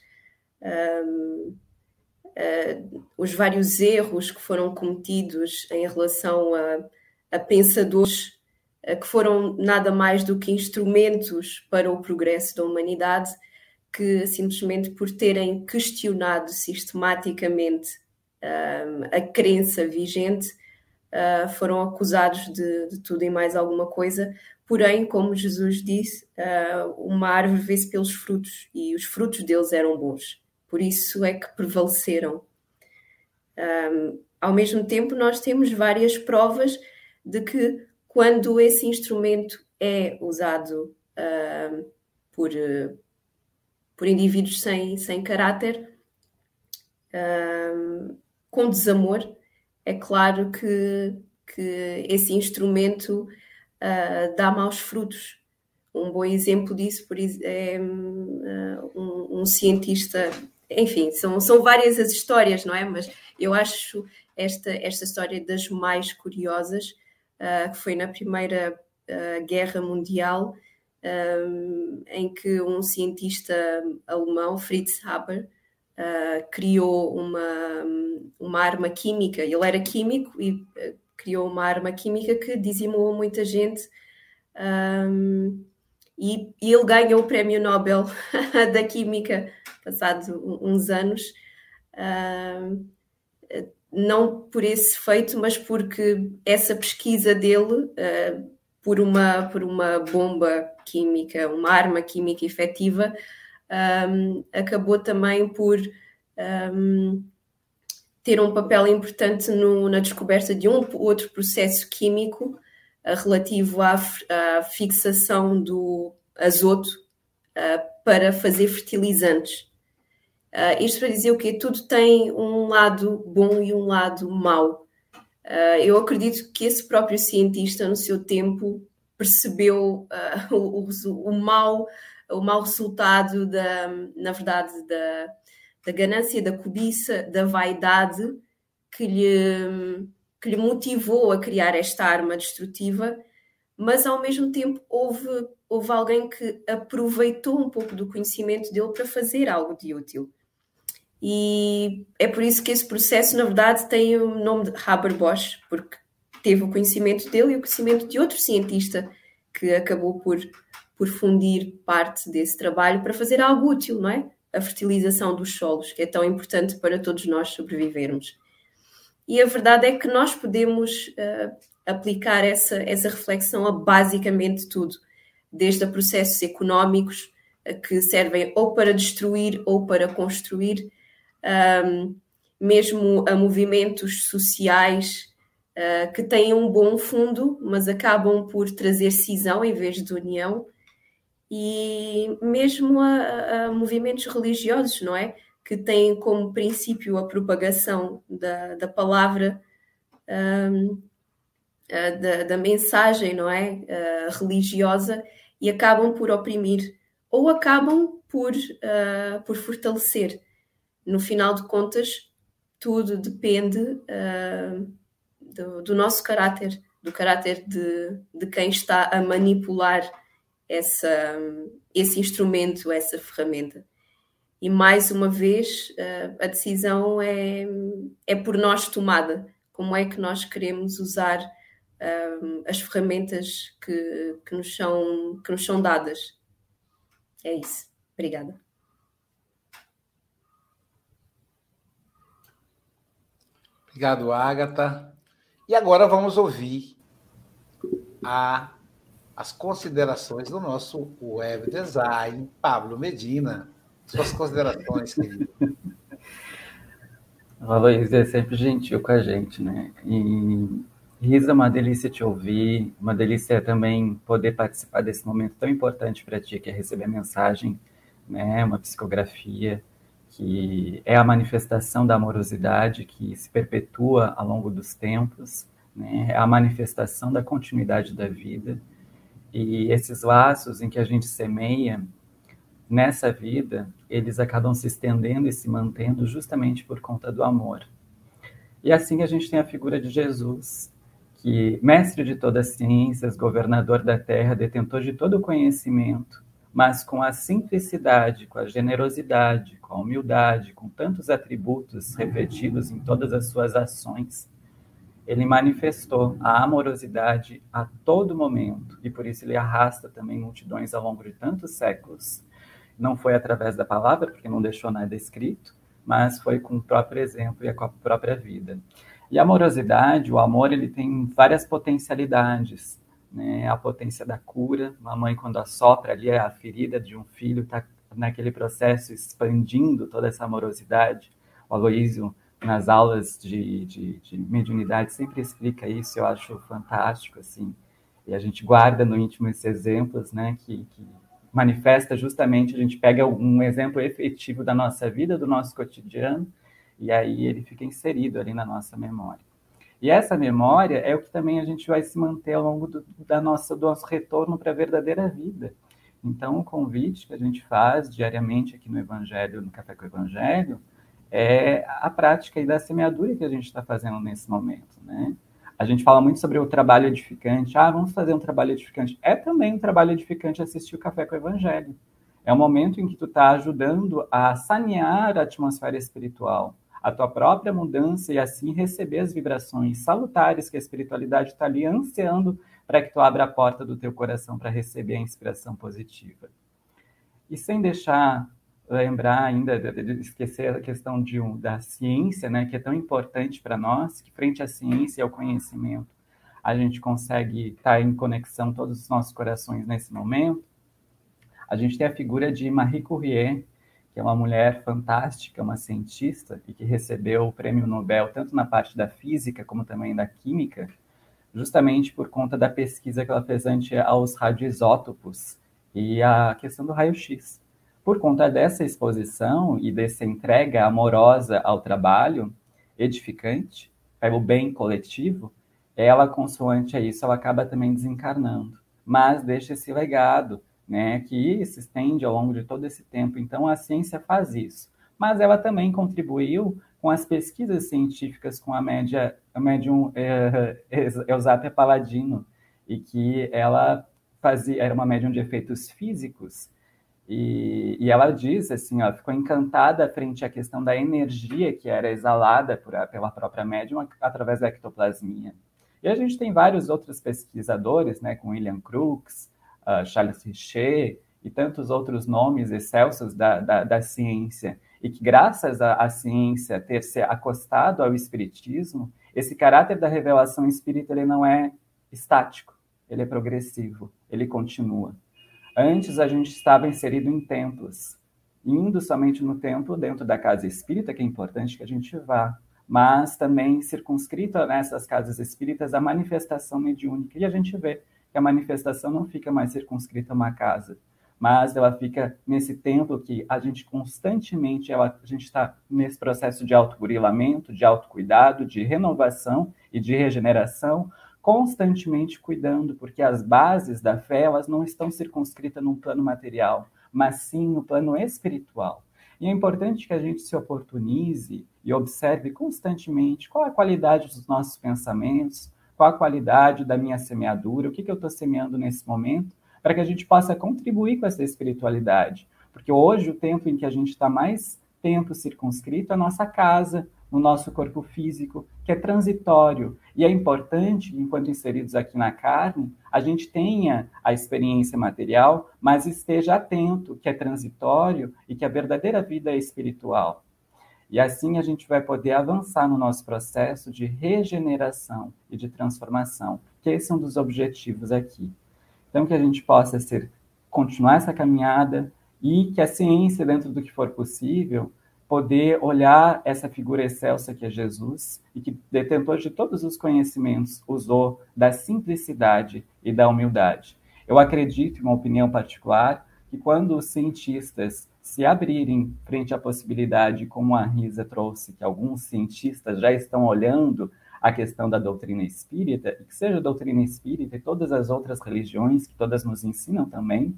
os vários erros que foram cometidos em relação a, a pensadores que foram nada mais do que instrumentos para o progresso da humanidade que simplesmente por terem questionado sistematicamente uh, a crença vigente uh, foram acusados de, de, tudo e mais alguma coisa. Porém, como Jesus disse, uh, uma árvore vê-se pelos frutos e os frutos deles eram bons. Por isso é que prevaleceram. Um, ao mesmo tempo, nós temos várias provas de que quando esse instrumento é usado por, por indivíduos sem, sem caráter, um, com desamor, é claro que, que esse instrumento uh, dá maus frutos. Um bom exemplo disso por, é uh, um, um, cientista, enfim, são, são várias as histórias, não é? Mas eu acho esta, esta história das mais curiosas, uh, que foi na Primeira Guerra Mundial, um, em que um cientista alemão, Fritz Haber, uh, criou uma, uma arma química. Ele era químico e uh, criou uma arma química que dizimou muita gente. Um, e, e, ele ganhou o prémio Nobel da Química passados uns anos. Uh, não por esse feito, mas porque essa pesquisa dele uh, por uma, por uma bomba química, uma arma química efetiva, um, acabou também por um, ter um papel importante no, na descoberta de um outro processo químico uh, relativo à, à, fixação do azoto uh, para fazer fertilizantes. Uh, isto para dizer o quê? Tudo tem um lado bom e um lado mau. Uh, eu acredito que esse próprio cientista, no seu tempo, percebeu uh, o, o, o, mau, o mau resultado da, na verdade, da, da ganância, da cobiça, da vaidade que lhe, que lhe motivou a criar esta arma destrutiva, mas ao mesmo tempo houve, houve alguém que aproveitou um pouco do conhecimento dele para fazer algo de útil. E é por isso que esse processo, na verdade, tem o nome de Haber-Bosch, porque teve o conhecimento dele e o conhecimento de outro cientista que acabou por, por fundir parte desse trabalho para fazer algo útil, não é? A fertilização dos solos, que é tão importante para todos nós sobrevivermos. E a verdade é que nós podemos uh, aplicar essa, essa reflexão a basicamente tudo, desde a processos económicos uh, que servem ou para destruir ou para construir, um, mesmo a movimentos sociais uh, que têm um bom fundo, mas acabam por trazer cisão em vez de união, e mesmo a, a movimentos religiosos, não é? Que têm como princípio a propagação da, da palavra, um, da, da, mensagem, não é? Uh, religiosa, e acabam por oprimir ou acabam por, uh, por fortalecer no final de contas, tudo depende uh, do, do, nosso caráter, do caráter de, de quem está a manipular essa, esse instrumento, essa ferramenta. E mais uma vez, uh, a decisão é, é por nós tomada. Como é que nós queremos usar uh, as ferramentas que, que, nos são, que nos são dadas? É isso. Obrigada. Obrigado, Agatha. E agora vamos ouvir a, as considerações do nosso web design, Pablo Medina. Suas considerações, querido. A Luísa é sempre gentil com a gente, né? E Risa, é uma delícia te ouvir, uma delícia também poder participar desse momento tão importante para ti, que é receber a mensagem, né? Uma psicografia que é a manifestação da amorosidade que se perpetua ao longo dos tempos, né? é a manifestação da continuidade da vida. E esses laços em que a gente semeia nessa vida, eles acabam se estendendo e se mantendo justamente por conta do amor. E assim a gente tem a figura de Jesus, que mestre de todas as ciências, governador da terra, detentor de todo o conhecimento, mas com a simplicidade, com a generosidade, com a humildade, com tantos atributos repetidos em todas as suas ações, ele manifestou a amorosidade a todo momento e por isso ele arrasta também multidões ao longo de tantos séculos. Não foi através da palavra, porque não deixou nada escrito, mas foi com o próprio exemplo e com a própria vida. E a amorosidade, o amor, ele tem várias potencialidades né? A potência da cura, uma mãe quando assopra ali a ferida de um filho, está naquele processo expandindo toda essa amorosidade. O Aloísio, nas aulas de, de, de mediunidade, sempre explica isso, eu acho fantástico, assim. E a gente guarda no íntimo esses exemplos, né, que, que manifesta justamente, a gente pega um exemplo efetivo da nossa vida, do nosso cotidiano, e aí ele fica inserido ali na nossa memória. E essa memória é o que também a gente vai se manter ao longo do, da nossa, do nosso retorno para a verdadeira vida. Então, o convite que a gente faz diariamente aqui no Evangelho, no Café com o Evangelho, é a prática da semeadura que a gente está fazendo nesse momento, né? A gente fala muito sobre o trabalho edificante. Ah, vamos fazer um trabalho edificante. É também um trabalho edificante assistir o Café com o Evangelho. É um momento em que tu está ajudando a sanear a atmosfera espiritual, a tua própria mudança e assim receber as vibrações salutares que a espiritualidade está ali ansiando para que tu abra a porta do teu coração para receber a inspiração positiva. E sem deixar lembrar ainda esquecer a questão de da ciência, né, que é tão importante para nós, que frente à ciência e ao conhecimento, a gente consegue estar tá em conexão todos os nossos corações nesse momento. A gente tem a figura de Marie Curie, que é uma mulher fantástica, uma cientista, e que recebeu o prêmio Nobel tanto na parte da física como também da química, justamente por conta da pesquisa que ela fez ante aos radioisótopos e a questão do raio-x. Por conta dessa exposição e dessa entrega amorosa ao trabalho, edificante, pelo bem coletivo, ela, consoante a isso, ela acaba também desencarnando, mas deixa esse legado né, que se estende ao longo de todo esse tempo. Então, a ciência faz isso. Mas ela também contribuiu com as pesquisas científicas com a média, a médium é, Eusapia Paladino, e que ela fazia, era uma médium de efeitos físicos, e, e ela diz assim, ó, ficou encantada frente à questão da energia que era exalada por, pela própria médium através da ectoplasmia. E a gente tem vários outros pesquisadores, né, com William Crookes, uh, Charles Richer e tantos outros nomes excelsos da, da, da ciência, e que graças à, ciência ter se acostado ao espiritismo, esse caráter da revelação espírita ele não é estático, ele é progressivo, ele continua. Antes a gente estava inserido em templos, indo somente no templo dentro da casa espírita, que é importante que a gente vá, mas também circunscrita nessas casas espíritas a manifestação mediúnica. E a gente vê que a manifestação não fica mais circunscrita a uma casa, mas ela fica nesse templo que a gente constantemente, ela, a gente está nesse processo de autogurilamento, de autocuidado, de renovação e de regeneração, constantemente cuidando, porque as bases da fé elas não estão circunscritas num plano material, mas sim no plano espiritual. E é importante que a gente se oportunize e observe constantemente qual a qualidade dos nossos pensamentos, qual a qualidade da minha semeadura, o que, que eu estou semeando nesse momento, para que a gente possa contribuir com essa espiritualidade. Porque hoje, o tempo em que a gente está mais tempo circunscrito é a nossa casa, no nosso corpo físico, que é transitório. E é importante, enquanto inseridos aqui na carne, a gente tenha a experiência material, mas esteja atento que é transitório e que a verdadeira vida é espiritual. E assim a gente vai poder avançar no nosso processo de regeneração e de transformação, que esse é um dos objetivos aqui. Então, que a gente possa ser, continuar essa caminhada e que a ciência, dentro do que for possível, poder olhar essa figura excelsa que é Jesus e que, detentor de todos os conhecimentos, usou da simplicidade e da humildade. Eu acredito, em uma opinião particular, que quando os cientistas se abrirem frente à possibilidade, como a Risa trouxe, que alguns cientistas já estão olhando a questão da doutrina espírita, e que seja a doutrina espírita e todas as outras religiões, que todas nos ensinam também,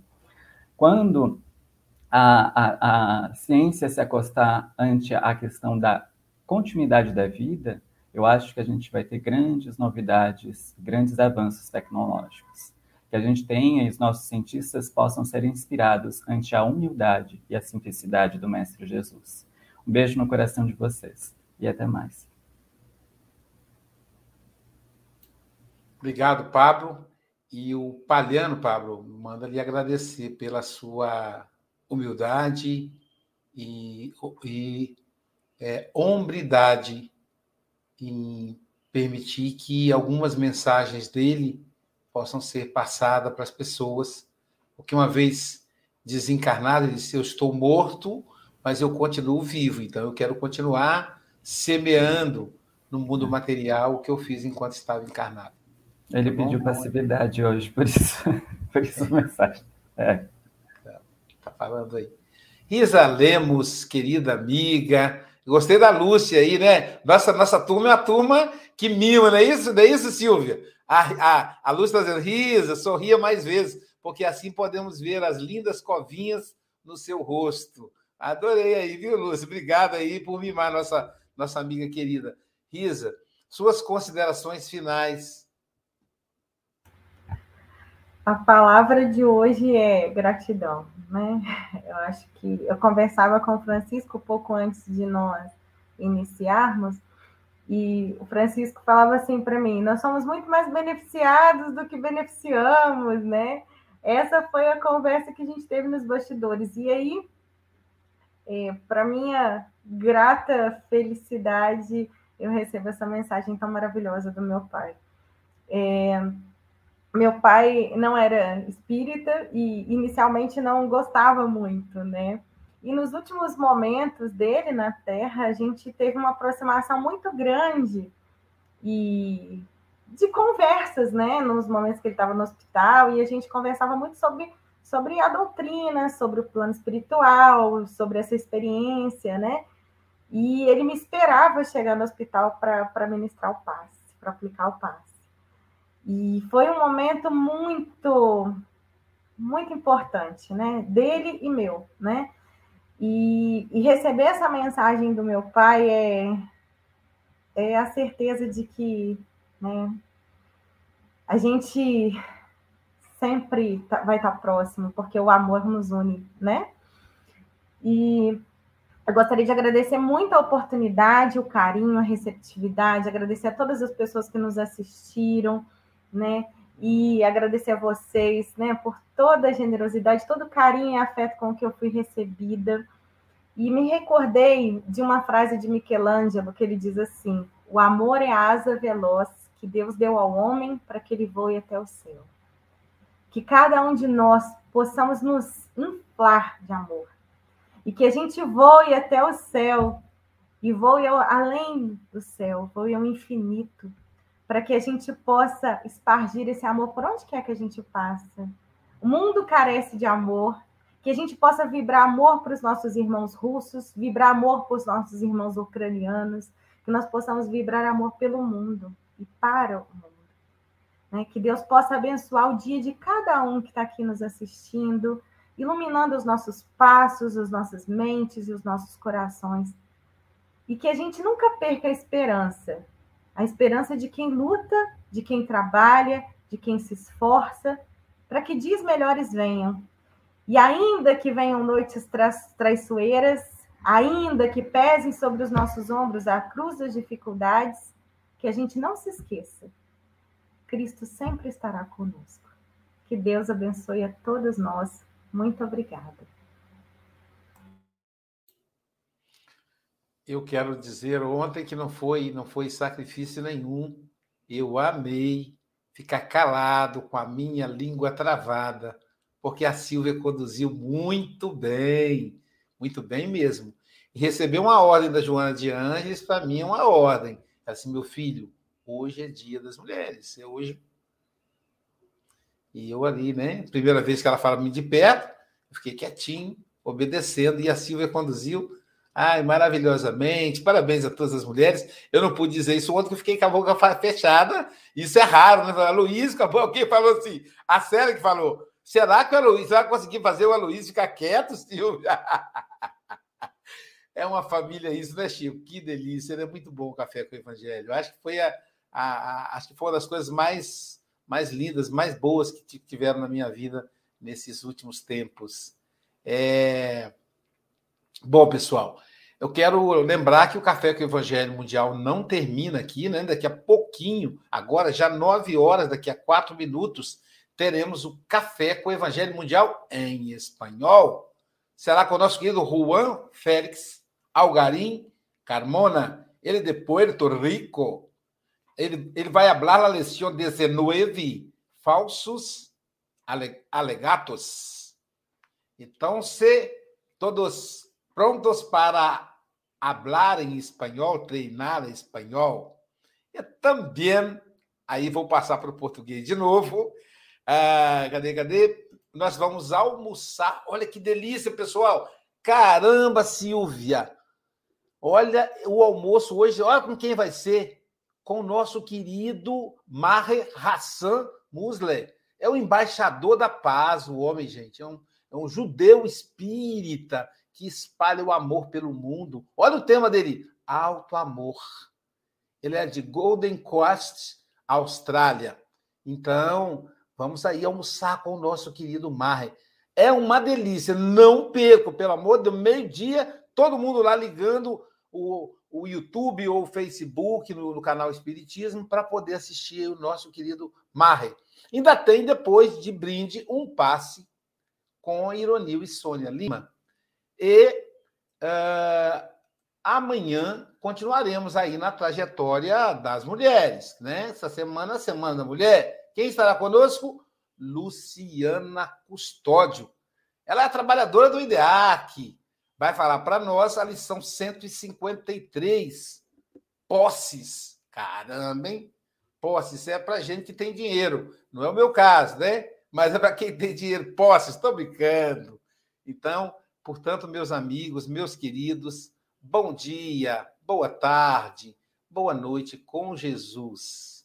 quando a, a, a ciência se acostar ante a questão da continuidade da vida, eu acho que a gente vai ter grandes novidades, grandes avanços tecnológicos. Que a gente tenha e os nossos cientistas possam ser inspirados ante a humildade e a simplicidade do Mestre Jesus. Um beijo no coração de vocês e até mais. Obrigado, Pablo. E o Palhano, Pablo, manda lhe agradecer pela sua humildade e, e é, hombridade em permitir que algumas mensagens dele possam ser passadas para as pessoas, porque uma vez desencarnado, ele disse: Eu estou morto, mas eu continuo vivo, então eu quero continuar semeando no mundo material o que eu fiz enquanto estava encarnado. Ele tá pediu passividade hoje, por isso, por isso a mensagem. É. Tá falando aí. Isa Lemos, querida amiga, Gostei da Lúcia aí, né? Nossa, nossa turma é a turma que mima, não é isso? Não é isso, Silvia? A, a, a está dizendo, risa, sorria mais vezes, porque assim podemos ver as lindas covinhas no seu rosto. Adorei aí, viu, Lúcia? Obrigado aí por mimar nossa, nossa amiga querida. Risa, suas considerações finais. A palavra de hoje é gratidão né? Eu acho que eu conversava com o Francisco pouco antes de nós iniciarmos, e o Francisco falava assim para mim: nós somos muito mais beneficiados do que beneficiamos, né? Essa foi a conversa que a gente teve nos bastidores. E aí, é, para minha grata felicidade, eu recebo essa mensagem tão maravilhosa do meu pai. É, meu pai não era espírita e inicialmente não gostava muito, né? E nos últimos momentos dele na Terra, a gente teve uma aproximação muito grande e de conversas, né? Nos momentos que ele estava no hospital, e a gente conversava muito sobre, sobre a doutrina, sobre o plano espiritual, sobre essa experiência, né? E ele me esperava chegar no hospital para ministrar o passe, para aplicar o passe. E foi um momento muito, muito importante, né? Dele e meu, né? E, e receber essa mensagem do meu pai é, é a certeza de que né, a gente sempre tá, vai estar próximo, porque o amor nos une, né? E eu gostaria de agradecer muito a oportunidade, o carinho, a receptividade, agradecer a todas as pessoas que nos assistiram, né? E agradecer a vocês, né, por toda a generosidade, todo o carinho e afeto com que eu fui recebida. E me recordei de uma frase de Michelangelo que ele diz assim: "O amor é a asa veloz que Deus deu ao homem para que ele voe até o céu". Que cada um de nós possamos nos inflar de amor e que a gente voe até o céu e voe além do céu, voe ao infinito para que a gente possa espargir esse amor por onde quer que a gente passa. O mundo carece de amor, que a gente possa vibrar amor para os nossos irmãos russos, vibrar amor para os nossos irmãos ucranianos, que nós possamos vibrar amor pelo mundo e para o mundo. Né? Que Deus possa abençoar o dia de cada um que está aqui nos assistindo, iluminando os nossos passos, as nossas mentes e os nossos corações. E que a gente nunca perca a esperança a esperança de quem luta, de quem trabalha, de quem se esforça, para que dias melhores venham. E ainda que venham noites tra traiçoeiras, ainda que pesem sobre os nossos ombros a cruz das dificuldades, que a gente não se esqueça. Cristo sempre estará conosco. Que Deus abençoe a todos nós. Muito obrigada. Eu quero dizer ontem que não foi, não foi sacrifício nenhum. Eu amei ficar calado com a minha língua travada, porque a Silvia conduziu muito bem, muito bem mesmo. E receber uma ordem da Joana de Anjos, para mim é uma ordem. Assim, meu filho, hoje é dia das mulheres, é hoje. E eu ali, né? Primeira vez que ela fala me de perto, eu fiquei quietinho, obedecendo, e a Silvia conduziu Ai, maravilhosamente. Parabéns a todas as mulheres. Eu não pude dizer isso ontem, que eu fiquei com a boca fechada. Isso é raro, né? A Luiz, alguém falou assim, a Célia que falou. Será que o Aloysio vai conseguir fazer o Aloysio ficar quieto, Silvia? É uma família isso, né, Chico? Que delícia, é muito bom o café com o Evangelho. Acho que foi a, a, a, acho que foi uma das coisas mais, mais lindas, mais boas que tiveram na minha vida nesses últimos tempos. É... Bom, pessoal, eu quero lembrar que o Café com o Evangelho Mundial não termina aqui, né? Daqui a pouquinho, agora já nove horas, daqui a quatro minutos, teremos o Café com o Evangelho Mundial em espanhol. Será com o nosso querido Juan Félix Algarim Carmona, ele de Puerto Rico. Ele, ele vai falar a lição 19, falsos alegatos. Então, se todos prontos para falar em espanhol, treinar espanhol, e também, aí vou passar para o português de novo. Ah, cadê, cadê? Nós vamos almoçar. Olha que delícia, pessoal. Caramba, Silvia. Olha o almoço hoje. Olha com quem vai ser. Com o nosso querido Maher Hassan Musle. É o embaixador da paz, o homem, gente. É um, é um judeu espírita que espalha o amor pelo mundo. Olha o tema dele: alto amor. Ele é de Golden Coast, Austrália. Então, vamos aí almoçar com o nosso querido Marre. É uma delícia. Não perco, pelo amor de meio-dia, todo mundo lá ligando o, o YouTube ou o Facebook no, no canal Espiritismo para poder assistir o nosso querido Marre. Ainda tem, depois de brinde, um passe com Ironil e Sônia Lima. E uh, amanhã continuaremos aí na trajetória das mulheres, né? Essa semana, Semana da Mulher. Quem estará conosco? Luciana Custódio. Ela é trabalhadora do IDEAC. Vai falar para nós a lição 153. Posses. Caramba, hein? Posses é para gente que tem dinheiro. Não é o meu caso, né? Mas é para quem tem dinheiro. Posses, estou brincando. Então, Portanto, meus amigos, meus queridos, bom dia, boa tarde, boa noite com Jesus.